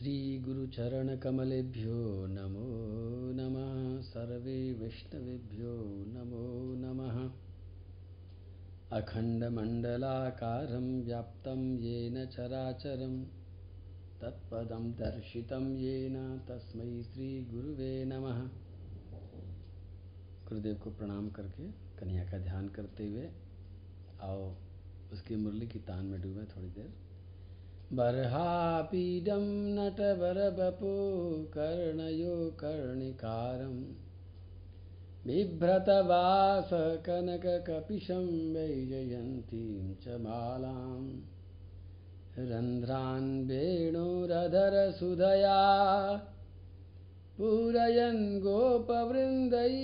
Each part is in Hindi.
श्रीगुरुचरणकमलेभ्यो नमो नमः। सर्वे वैष्णवेभ्यो नमो नमः। अखण्डमण्डलाकारं व्याप्तं येन चराचरं। तत्पदं दर्शितं येन तस्मै श्रीगुरुवे नमः। गुरुदेव को प्रणाम करके कन्या का ध्यान करते हुए आओ, उसकी मुरली की तान में डूबे थोड़ी देर। बर्हापीडं नटवरबपो कर्णयो कर्णिकारं बिभ्रतवासकनककपिशं वैजयन्तीं च मालां रन्ध्रान् वेणुरधरसुधया पूरयन् गोपवृन्दै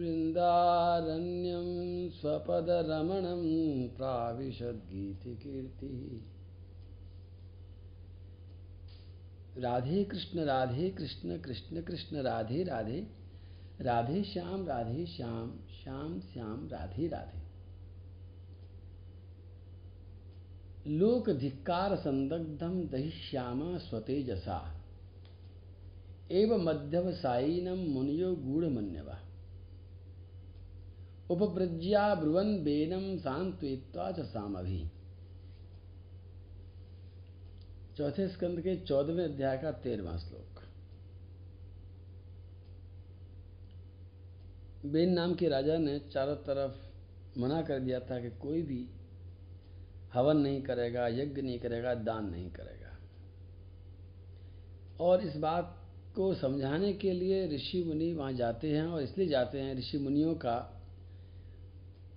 वृन्दारण्यं स्वपदरमणं प्राविशद्गीतिकीर्तिः राधे कृष्ण राधे कृष्ण कृष्ण कृष्ण, राधे राधे। राधे श्याम राधे श्याम श्याम श्याम, राधे राधे। लोक धिक्कार संदग्धम दहिश्यामा स्वतेजसा। एव मध्यवसायीनम मुनियो गूढ़मन्यवा। उपव्रज्या ब्रुवन बेनम सांत्वित्वा च सामभि। चौथे स्कंद के चौदहवें अध्याय का तेरहवा श्लोक। बेन नाम के राजा ने चारों तरफ़ मना कर दिया था कि कोई भी हवन नहीं करेगा, यज्ञ नहीं करेगा, दान नहीं करेगा। और इस बात को समझाने के लिए ऋषि मुनि वहाँ जाते हैं और इसलिए जाते हैं, ऋषि मुनियों का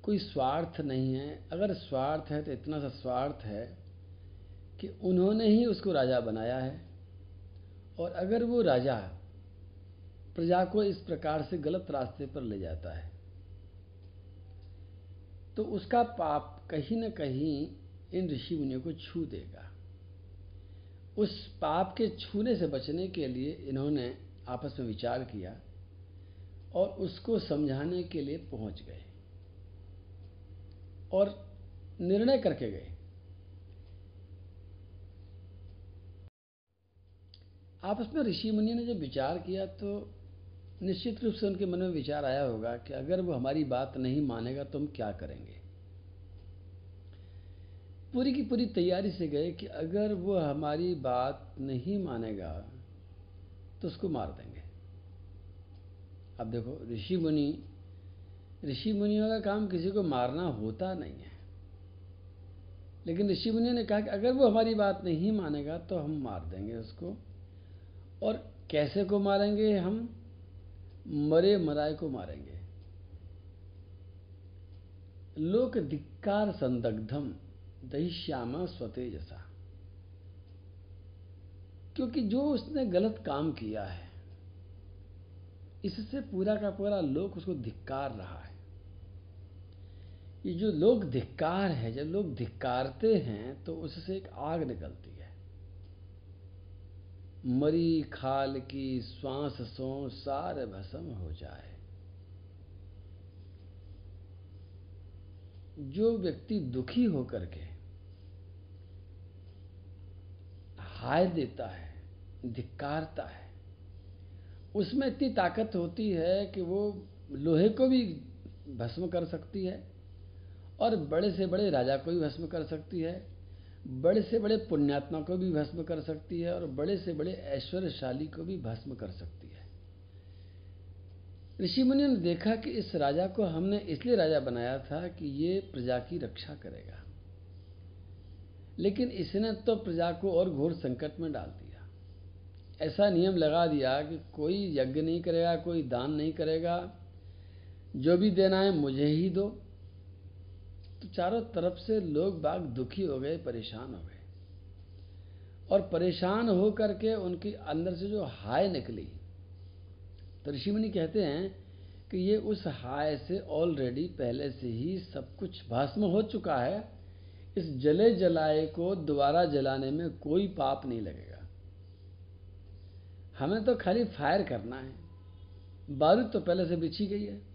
कोई स्वार्थ नहीं है। अगर स्वार्थ है तो इतना सा स्वार्थ है कि उन्होंने ही उसको राजा बनाया है। और अगर वो राजा प्रजा को इस प्रकार से गलत रास्ते पर ले जाता है तो उसका पाप कहीं न कहीं इन ऋषि मुनियों को छू देगा। उस पाप के छूने से बचने के लिए इन्होंने आपस में विचार किया और उसको समझाने के लिए पहुँच गए और निर्णय करके गए। आपस में ऋषि मुनि ने जब विचार किया तो निश्चित रूप से उनके मन में विचार आया होगा कि अगर वो हमारी बात नहीं मानेगा तो हम क्या करेंगे। पूरी की पूरी तैयारी से गए कि अगर वो हमारी बात नहीं मानेगा तो उसको मार देंगे। अब देखो, ऋषि मुनि, ऋषि मुनियों का काम किसी को मारना होता नहीं है। लेकिन ऋषि मुनियों ने कहा कि अगर वो हमारी बात नहीं मानेगा तो हम मार देंगे उसको। और कैसे को मारेंगे हम? मरे मराए को मारेंगे। लोक धिक्कार संदग्धम दहिश्यामा स्वतेजसा। क्योंकि जो उसने गलत काम किया है, इससे पूरा का पूरा लोक उसको धिक्कार रहा है। ये जो लोग धिक्कार है, जब लोग धिक्कारते हैं तो उससे एक आग निकलती है। मरी खाल की श्वास सो सार भस्म हो जाए। जो व्यक्ति दुखी होकर के हाय देता है, धिक्कारता है, उसमें इतनी ताकत होती है कि वो लोहे को भी भस्म कर सकती है और बड़े से बड़े राजा को भी भस्म कर सकती है। बड़े से बड़े पुण्यात्मा को भी भस्म कर सकती है और बड़े से बड़े ऐश्वर्यशाली को भी भस्म कर सकती है। ऋषि मुनि ने देखा कि इस राजा को हमने इसलिए राजा बनाया था कि ये प्रजा की रक्षा करेगा। लेकिन इसने तो प्रजा को और घोर संकट में डाल दिया। ऐसा नियम लगा दिया कि कोई यज्ञ नहीं करेगा, कोई दान नहीं करेगा। जो भी देना है मुझे ही दो। तो चारों तरफ़ से लोग बाग दुखी हो गए, परेशान हो गए। और परेशान हो करके उनकी अंदर से जो हाय निकली। तो ऋषि मुनि कहते हैं कि ये उस हाय से ऑलरेडी पहले से ही सब कुछ भस्म हो चुका है। इस जले जलाए को दोबारा जलाने में कोई पाप नहीं लगेगा। हमें तो खाली फायर करना है। बारूद तो पहले से बिछी गई है।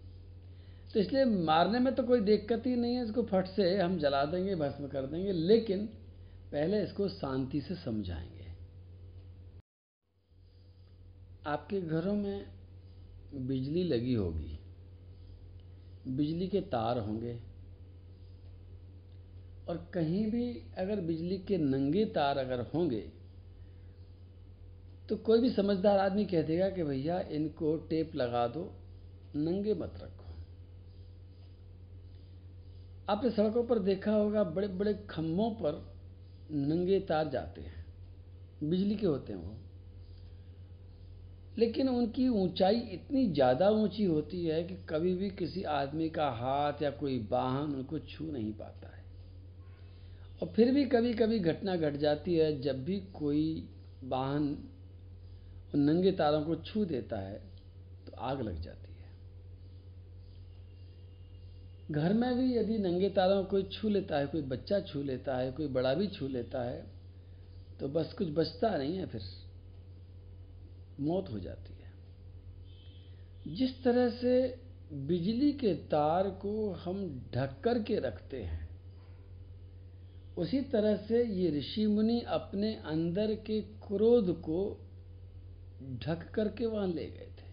तो इसलिए मारने में तो कोई दिक्कत ही नहीं है, इसको फट से हम जला देंगे, भस्म कर देंगे, लेकिन पहले इसको शांति से समझाएँगे। आपके घरों में बिजली लगी होगी, बिजली के तार होंगे, और कहीं भी अगर बिजली के नंगे तार अगर होंगे तो कोई भी समझदार आदमी कह देगा कि भैया इनको टेप लगा दो, नंगे मत रखो। आपने सड़कों पर देखा होगा बड़े बड़े खम्भों पर नंगे तार जाते हैं। बिजली के होते हैं वो। लेकिन उनकी ऊंचाई इतनी ज़्यादा ऊँची होती है कि कभी भी किसी आदमी का हाथ या कोई वाहन उनको छू नहीं पाता है। और फिर भी कभी कभी घटना घट जाती है, जब भी कोई वाहन नंगे तारों को छू देता है तो आग लग जाती है। घर में भी यदि नंगे तारों को कोई छू लेता है, कोई बच्चा छू लेता है, कोई बड़ा भी छू लेता है तो बस कुछ बचता नहीं है, फिर मौत हो जाती है। जिस तरह से बिजली के तार को हम ढक कर के रखते हैं, उसी तरह से ये ऋषि मुनि अपने अंदर के क्रोध को ढक करके वहाँ ले गए थे।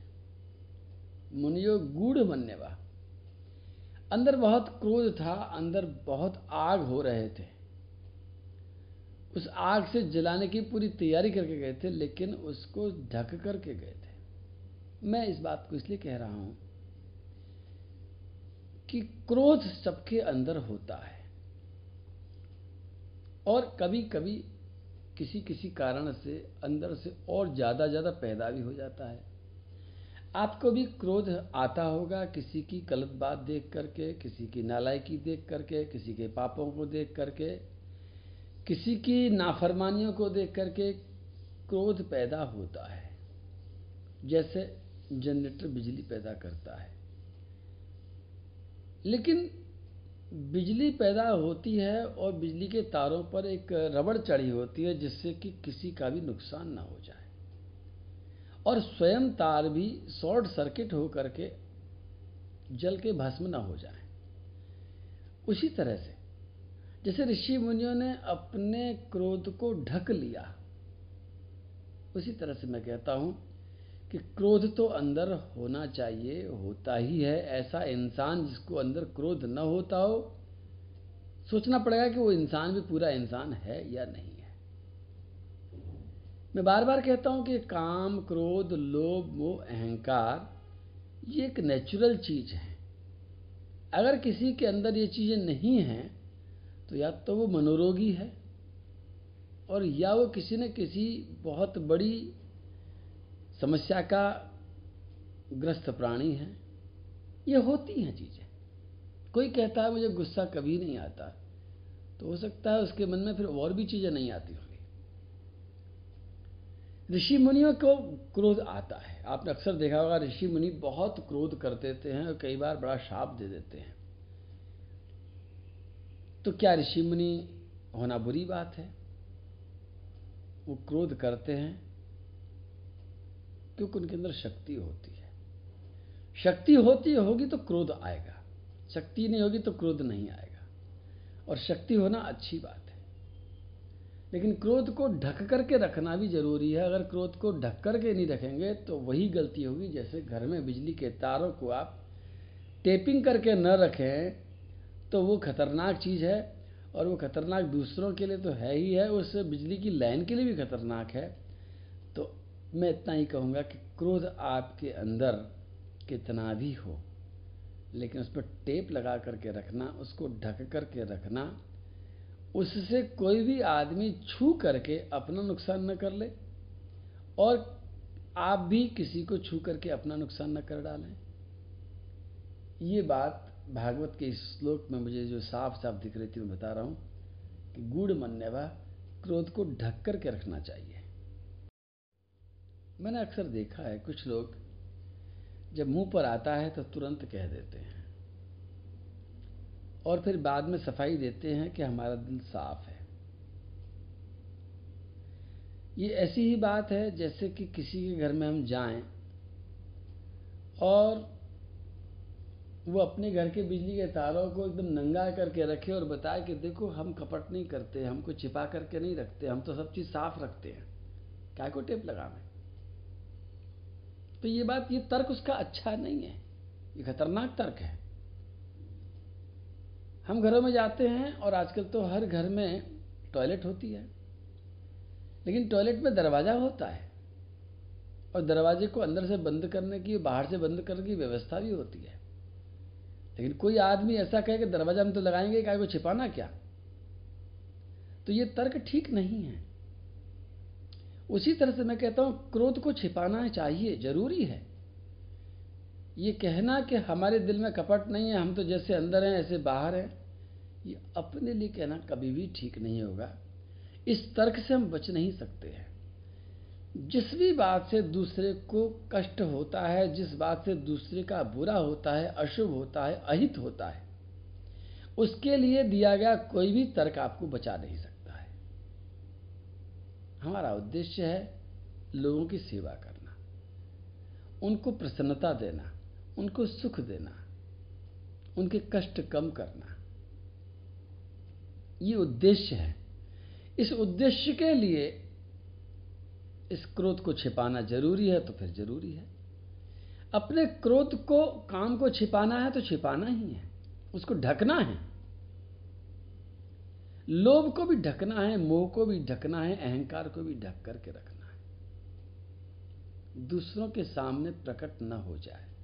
मुनियो गूढ़ बनने वा अंदर बहुत क्रोध था, अंदर बहुत आग हो रहे थे। उस आग से जलाने की पूरी तैयारी करके गए थे, लेकिन उसको ढक करके गए थे। मैं इस बात को इसलिए कह रहा हूँ कि क्रोध सबके अंदर होता है। और कभी कभी किसी किसी कारण से अंदर से और ज़्यादा ज़्यादा पैदा भी हो जाता है। आपको भी क्रोध आता होगा किसी की गलत बात देख करके, किसी की नालायकी देख करके, किसी के पापों को देख करके, किसी की नाफरमानियों को देख करके क्रोध पैदा होता है। जैसे जनरेटर बिजली पैदा करता है। लेकिन बिजली पैदा होती है और बिजली के तारों पर एक रबड़ चढ़ी होती है जिससे कि किसी का भी नुकसान ना हो जाए। और स्वयं तार भी शॉर्ट सर्किट हो करके जल के भस्म ना हो जाए। उसी तरह से, जैसे ऋषि मुनियों ने अपने क्रोध को ढक लिया, उसी तरह से मैं कहता हूँ कि क्रोध तो अंदर होना चाहिए, होता ही है। ऐसा इंसान जिसको अंदर क्रोध न होता हो, सोचना पड़ेगा कि वो इंसान भी पूरा इंसान है या नहीं। मैं बार बार कहता हूँ कि काम, क्रोध, लोभ, मोह, अहंकार, ये एक नेचुरल चीज़ है। अगर किसी के अंदर ये चीज़ें नहीं हैं तो या तो वो मनोरोगी है, और या वो किसी न किसी बहुत बड़ी समस्या का ग्रस्त प्राणी है। ये होती हैं चीज़ें। कोई कहता है, मुझे गुस्सा कभी नहीं आता। तो हो सकता है उसके मन में फिर और भी चीज़ें नहीं आती होंगी ऋषि मुनियों को क्रोध आता है। आपने अक्सर देखा होगा ऋषि मुनि बहुत क्रोध कर देते हैं और कई बार बड़ा शाप दे देते हैं। तो क्या ऋषि मुनि होना बुरी बात है? वो क्रोध करते हैं क्योंकि उनके अंदर शक्ति होती है। शक्ति होती होगी तो क्रोध आएगा, शक्ति नहीं होगी तो क्रोध नहीं आएगा। और शक्ति होना अच्छी बात लेकिन क्रोध को ढक करके रखना भी ज़रूरी है। अगर क्रोध को ढक करके नहीं रखेंगे तो वही गलती होगी। जैसे घर में बिजली के तारों को आप टेपिंग करके न रखें तो वो खतरनाक चीज़ है। और वो खतरनाक दूसरों के लिए तो है ही है। उस बिजली की लाइन के लिए भी खतरनाक है। तो मैं इतना ही कहूँगा कि क्रोध आपके अंदर कितना भी हो, लेकिन उस पर टेप लगा करके रखना, उसको ढक करके रखना उससे कोई भी आदमी छू करके अपना नुकसान न कर ले और आप भी किसी को छू करके अपना नुकसान न कर डालें। ये बात भागवत के इस श्लोक में मुझे जो साफ़ साफ़ दिख रही थी, मैं बता रहा हूँ कि गुड़ मनवा क्रोध को ढक करके रखना चाहिए। मैंने अक्सर देखा है, कुछ लोग जब मुँह पर आता है तो तुरंत कह देते हैं। और फिर बाद में सफ़ाई देते हैं कि हमारा दिल साफ़ है। ये ऐसी ही बात है जैसे कि किसी के घर में हम जाएँ और वो अपने घर के बिजली के तारों को एकदम नंगा करके रखे और बताए कि देखो हम कपट नहीं करते, हमको छिपा करके नहीं रखते, हम तो सब चीज़ साफ़ रखते हैं। क्या को टेप लगावे तो ये बात, ये तर्क उसका अच्छा नहीं है। ये खतरनाक तर्क है। हम घरों में जाते हैं और आजकल तो हर घर में टॉयलेट होती है। लेकिन टॉयलेट में दरवाज़ा होता है और दरवाजे को अंदर से बंद करने की, बाहर से बंद करने की व्यवस्था भी होती है। लेकिन कोई आदमी ऐसा कहे कि दरवाज़ा हम तो लगाएँगे, क्या को छिपाना क्या? तो ये तर्क ठीक नहीं है। उसी तरह से मैं कहता हूँ, क्रोध को छिपाना चाहिए, ज़रूरी है। ये कहना कि हमारे दिल में कपट नहीं है, हम तो जैसे अंदर हैं, ऐसे बाहर हैं। ये अपने लिए कहना कभी भी ठीक नहीं होगा। इस तर्क से हम बच नहीं सकते हैं। जिस भी बात से दूसरे को कष्ट होता है, जिस बात से दूसरे का बुरा होता है, अशुभ होता है, अहित होता है, उसके लिए दिया गया कोई भी तर्क आपको बचा नहीं सकता है। हमारा उद्देश्य है लोगों की सेवा करना, उनको प्रसन्नता देना। उनको सुख देना, उनके कष्ट कम करना। ये उद्देश्य है। इस उद्देश्य के लिए इस क्रोध को छिपाना ज़रूरी है तो फिर ज़रूरी है। अपने क्रोध को, काम को छिपाना है तो छिपाना ही है। उसको ढकना है। लोभ को भी ढकना है, मोह को भी ढकना है, अहंकार को भी ढक करके रखना है। दूसरों के सामने प्रकट न हो जाए।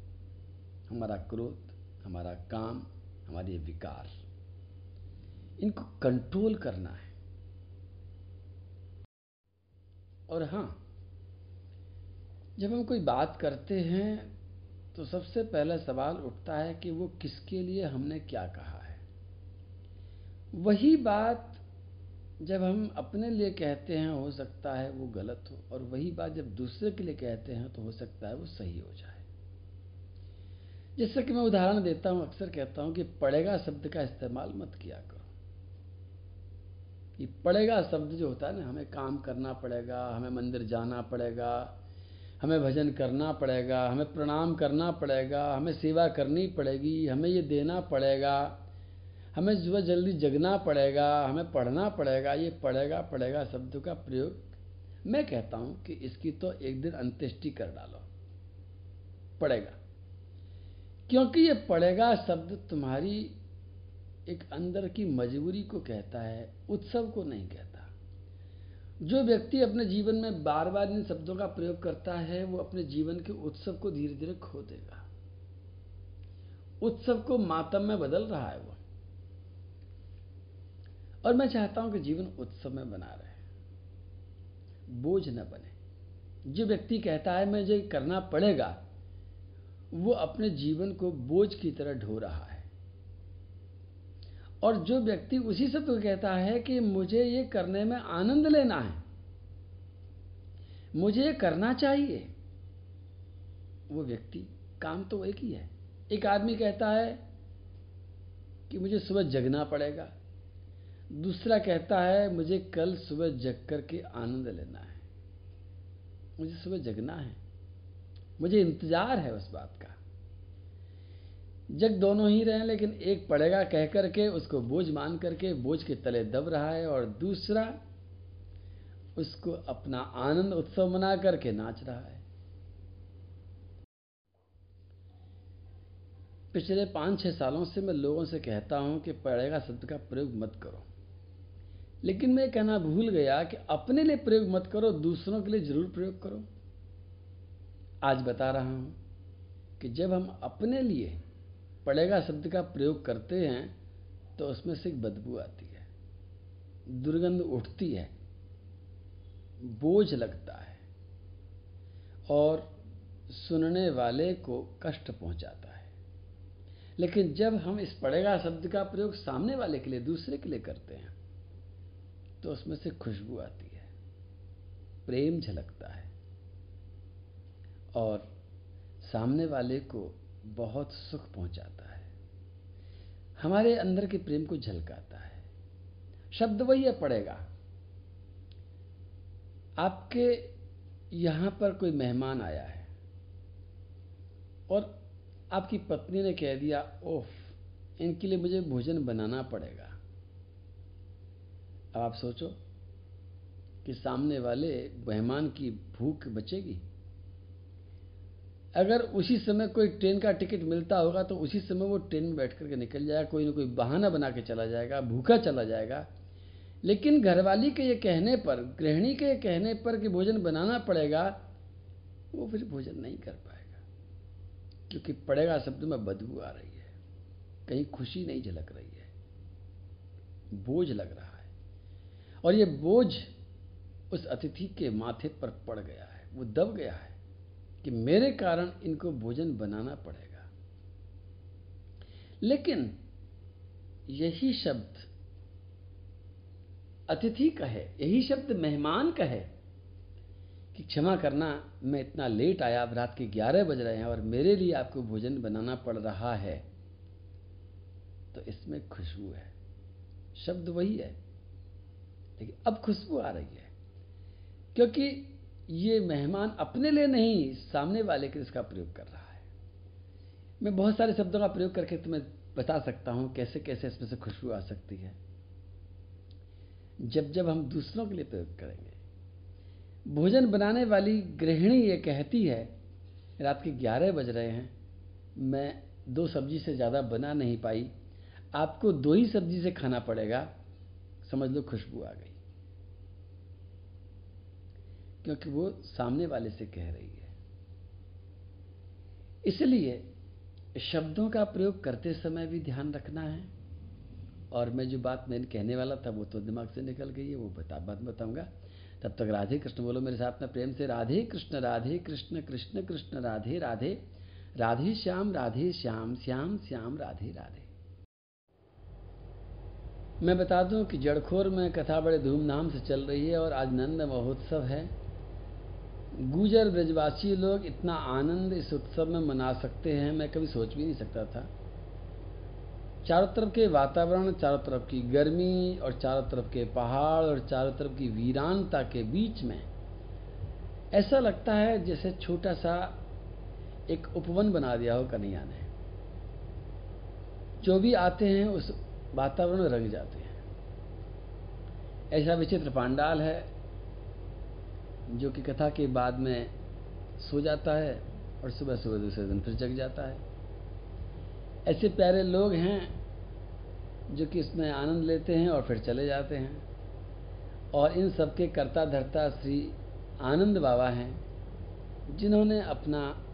हमारा क्रोध, हमारा काम, हमारे विकार। इनको कंट्रोल करना है। और हाँ जब हम कोई बात करते हैं तो सबसे पहला सवाल उठता है कि वो किसके लिए हमने क्या कहा है। वही बात जब हम अपने लिए कहते हैं, हो सकता है वो गलत हो, और वही बात जब दूसरे के लिए कहते हैं तो हो सकता है वो सही हो जाए। जैसे कि मैं उदाहरण देता हूँ, अक्सर कहता हूँ कि पड़ेगा शब्द का इस्तेमाल मत किया करो। ये पड़ेगा शब्द जो होता है ना, हमें काम करना पड़ेगा, हमें मंदिर जाना पड़ेगा, हमें भजन करना पड़ेगा, हमें प्रणाम करना पड़ेगा, हमें सेवा करनी पड़ेगी, हमें ये देना पड़ेगा, हमें सुबह जल्दी जगना पड़ेगा, हमें पढ़ना पड़ेगा, ये पड़ेगा पड़ेगा शब्द का प्रयोग। मैं कहता हूँ कि इसकी तो एक दिन अंत्येष्टि कर डालो। पड़ेगा क्योंकि ये पड़ेगा शब्द तुम्हारी एक अंदर की मजबूरी को कहता है, उत्सव को नहीं कहता। जो व्यक्ति अपने जीवन में बार बार इन शब्दों का प्रयोग करता है, वो अपने जीवन के उत्सव को धीरे धीरे खो देगा। उत्सव को मातम में बदल रहा है वो। और मैं चाहता हूँ कि जीवन उत्सव में बना रहे। बोझ न बने। जो व्यक्ति कहता है मुझे करना पड़ेगा वो अपने जीवन को बोझ की तरह ढो रहा है। और जो व्यक्ति उसी से तो कहता है कि मुझे ये करने में आनंद लेना है, मुझे ये करना चाहिए। वो व्यक्ति, काम तो एक ही है। एक आदमी कहता है कि मुझे सुबह जगना पड़ेगा। दूसरा कहता है, मुझे कल सुबह जग कर के आनंद लेना है। मुझे सुबह जगना है। मुझे इंतज़ार है उस बात का। जग दोनों ही रहे, लेकिन एक पड़ेगा कह करके, उसको बोझ मान करके, बोझ के तले दब रहा है, और दूसरा, उसको अपना आनंद उत्सव मना करके नाच रहा है। पिछले पाँच छह सालों से मैं लोगों से कहता हूँ कि पड़ेगा शब्द का प्रयोग मत करो। लेकिन मैं कहना भूल गया कि अपने लिए प्रयोग मत करो, दूसरों के लिए ज़रूर प्रयोग करो। आज बता रहा हूँ कि जब हम अपने लिए पड़ेगा शब्द का प्रयोग करते हैं तो उसमें से एक बदबू आती है। दुर्गंध उठती है, बोझ लगता है, और सुनने वाले को कष्ट पहुंचाता है। लेकिन जब हम इस पड़ेगा शब्द का प्रयोग सामने वाले के लिए, दूसरे के लिए करते हैं तो उसमें से खुशबू आती है, प्रेम झलकता है। और सामने वाले को बहुत सुख पहुंचाता है। हमारे अंदर के प्रेम को झलकाता है। शब्द वही है पड़ेगा। आपके यहाँ पर कोई मेहमान आया है और आपकी पत्नी ने कह दिया ओफ इनके लिए मुझे भोजन बनाना पड़ेगा। अब आप सोचो कि सामने वाले मेहमान की भूख बचेगी। अगर उसी समय कोई ट्रेन का टिकट मिलता होगा तो उसी समय वो ट्रेन में बैठ करके निकल जाएगा, कोई ना कोई बहाना बना के चला जाएगा, भूखा चला जाएगा। लेकिन घरवाली के ये कहने पर, गृहिणी के ये कहने पर कि भोजन बनाना पड़ेगा, वो फिर भोजन नहीं कर पाएगा। क्योंकि पड़ेगा शब्द में बदबू आ रही है। कहीं खुशी नहीं झलक रही है। बोझ लग रहा है। और ये बोझ उस अतिथि के माथे पर पड़ गया है। वो दब गया है। कि मेरे कारण इनको भोजन बनाना पड़ेगा। लेकिन यही शब्द अतिथि का है यही शब्द मेहमान का है कि क्षमा करना, मैं इतना लेट आया, अब रात के ग्यारह बज रहे हैं और मेरे लिए आपको भोजन बनाना पड़ रहा है। तो इसमें खुशबू है। शब्द वही है। लेकिन अब खुशबू आ रही है। क्योंकि ये मेहमान अपने लिए नहीं, सामने वाले के इसका प्रयोग कर रहा है। मैं बहुत सारे शब्दों का प्रयोग करके तुम्हें बता सकता हूँ कैसे कैसे इसमें से खुशबू आ सकती है। जब जब हम दूसरों के लिए प्रयोग करेंगे। भोजन बनाने वाली गृहिणी ये कहती है, रात के ग्यारह बज रहे हैं, मैं दो सब्ज़ी से ज़्यादा बना नहीं पाई, आपको दो ही सब्ज़ी से खाना पड़ेगा। समझ लो खुशबू आ गई। क्योंकि वो सामने वाले से कह रही है। इसलिए शब्दों का प्रयोग करते समय भी ध्यान रखना है। और मैं जो बात मैंने कहने वाला था, वो तो दिमाग से निकल गई है, वो बता, बात बताऊँगा। तब तक राधे कृष्ण बोलो, मेरे साथ में प्रेम से राधे कृष्ण राधे कृष्ण कृष्ण कृष्ण, राधे राधे। राधे श्याम राधे श्याम श्याम श्याम, राधे राधे। मैं बता दूँ कि जड़खोर में कथा बड़े धूमधाम से चल रही है और आज नंद महोत्सव है। गुजर ब्रजवासी लोग इतना आनंद इस उत्सव में मना सकते हैं, मैं कभी सोच भी नहीं सकता था। चारों तरफ़ के वातावरण, चारों तरफ़ की गर्मी और चारों तरफ़ के पहाड़ और चारों तरफ़ की वीरानता के बीच में ऐसा लगता है जैसे छोटा सा एक उपवन बना दिया हो कन्हैया ने। जो भी आते हैं उस वातावरण में रंग जाते हैं। ऐसा विचित्र पांडाल है जो कि कथा के बाद में सो जाता है और सुबह सुबह दूसरे दिन फिर जग जाता है। ऐसे प्यारे लोग हैं जो कि इसमें आनंद लेते हैं और फिर चले जाते हैं। और इन सबके कर्ता धर्ता श्री आनंद बाबा हैं, जिन्होंने अपना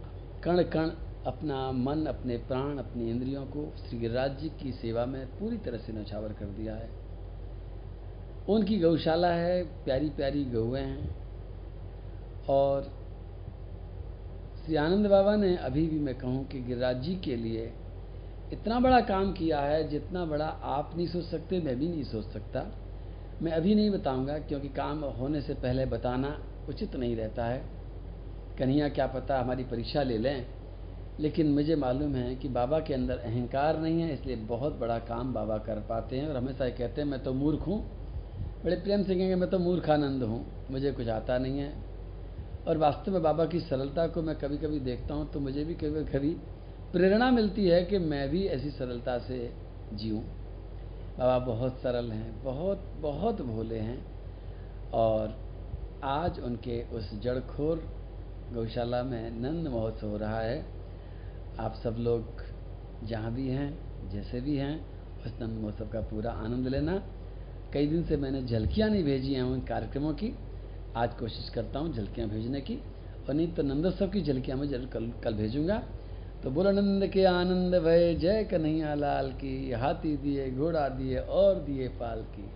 कण कण, अपना मन, अपने प्राण, अपनी इंद्रियों को श्री गिरिराज जी की सेवा में पूरी तरह से नौछावर कर दिया है। उनकी गौशाला है प्यारी प्यारी गौएँ हैं। और श्री आनंद बाबा ने अभी भी मैं कहूँ कि गिरिराज जी के लिए इतना बड़ा काम किया है, जितना बड़ा आप नहीं सोच सकते, मैं भी नहीं सोच सकता। मैं अभी नहीं बताऊँगा, क्योंकि काम होने से पहले बताना उचित नहीं रहता है। कन्हैया, क्या पता हमारी परीक्षा ले लें। लेकिन मुझे मालूम है कि बाबा के अंदर अहंकार नहीं है, इसलिए बहुत बड़ा काम बाबा कर पाते हैं। और हमेशा कहते हैं, मैं तो मूर्ख हूँ। बड़े प्रेम से कहेंगे, मैं तो मूर्खानंद हूँ। मुझे कुछ आता नहीं है। और वास्तव में बाबा की सरलता को मैं कभी कभी देखता हूँ तो मुझे भी कभी कभी प्रेरणा मिलती है कि मैं भी ऐसी सरलता से जीऊँ। बाबा बहुत सरल हैं, बहुत बहुत भोले हैं और आज उनके उस जड़खोर गौशाला में नंद महोत्सव हो रहा है। आप सब लोग जहाँ भी हैं, जैसे भी हैं, उस नंद महोत्सव का पूरा आनंद लेना। कई दिन से मैंने झलकियाँ नहीं भेजी हैं उन कार्यक्रमों की। आज कोशिश करता हूँ झलकियाँ भेजने की, और नहीं तो नंदोत्सव की झलकियाँ मैं ज़रूर कल कल भेजूँगा। तो बोलो, नंद के आनंद भय, जय कन्हैया लाल की, हाथी दिए, घोड़ा दिए, और दिए पाल की।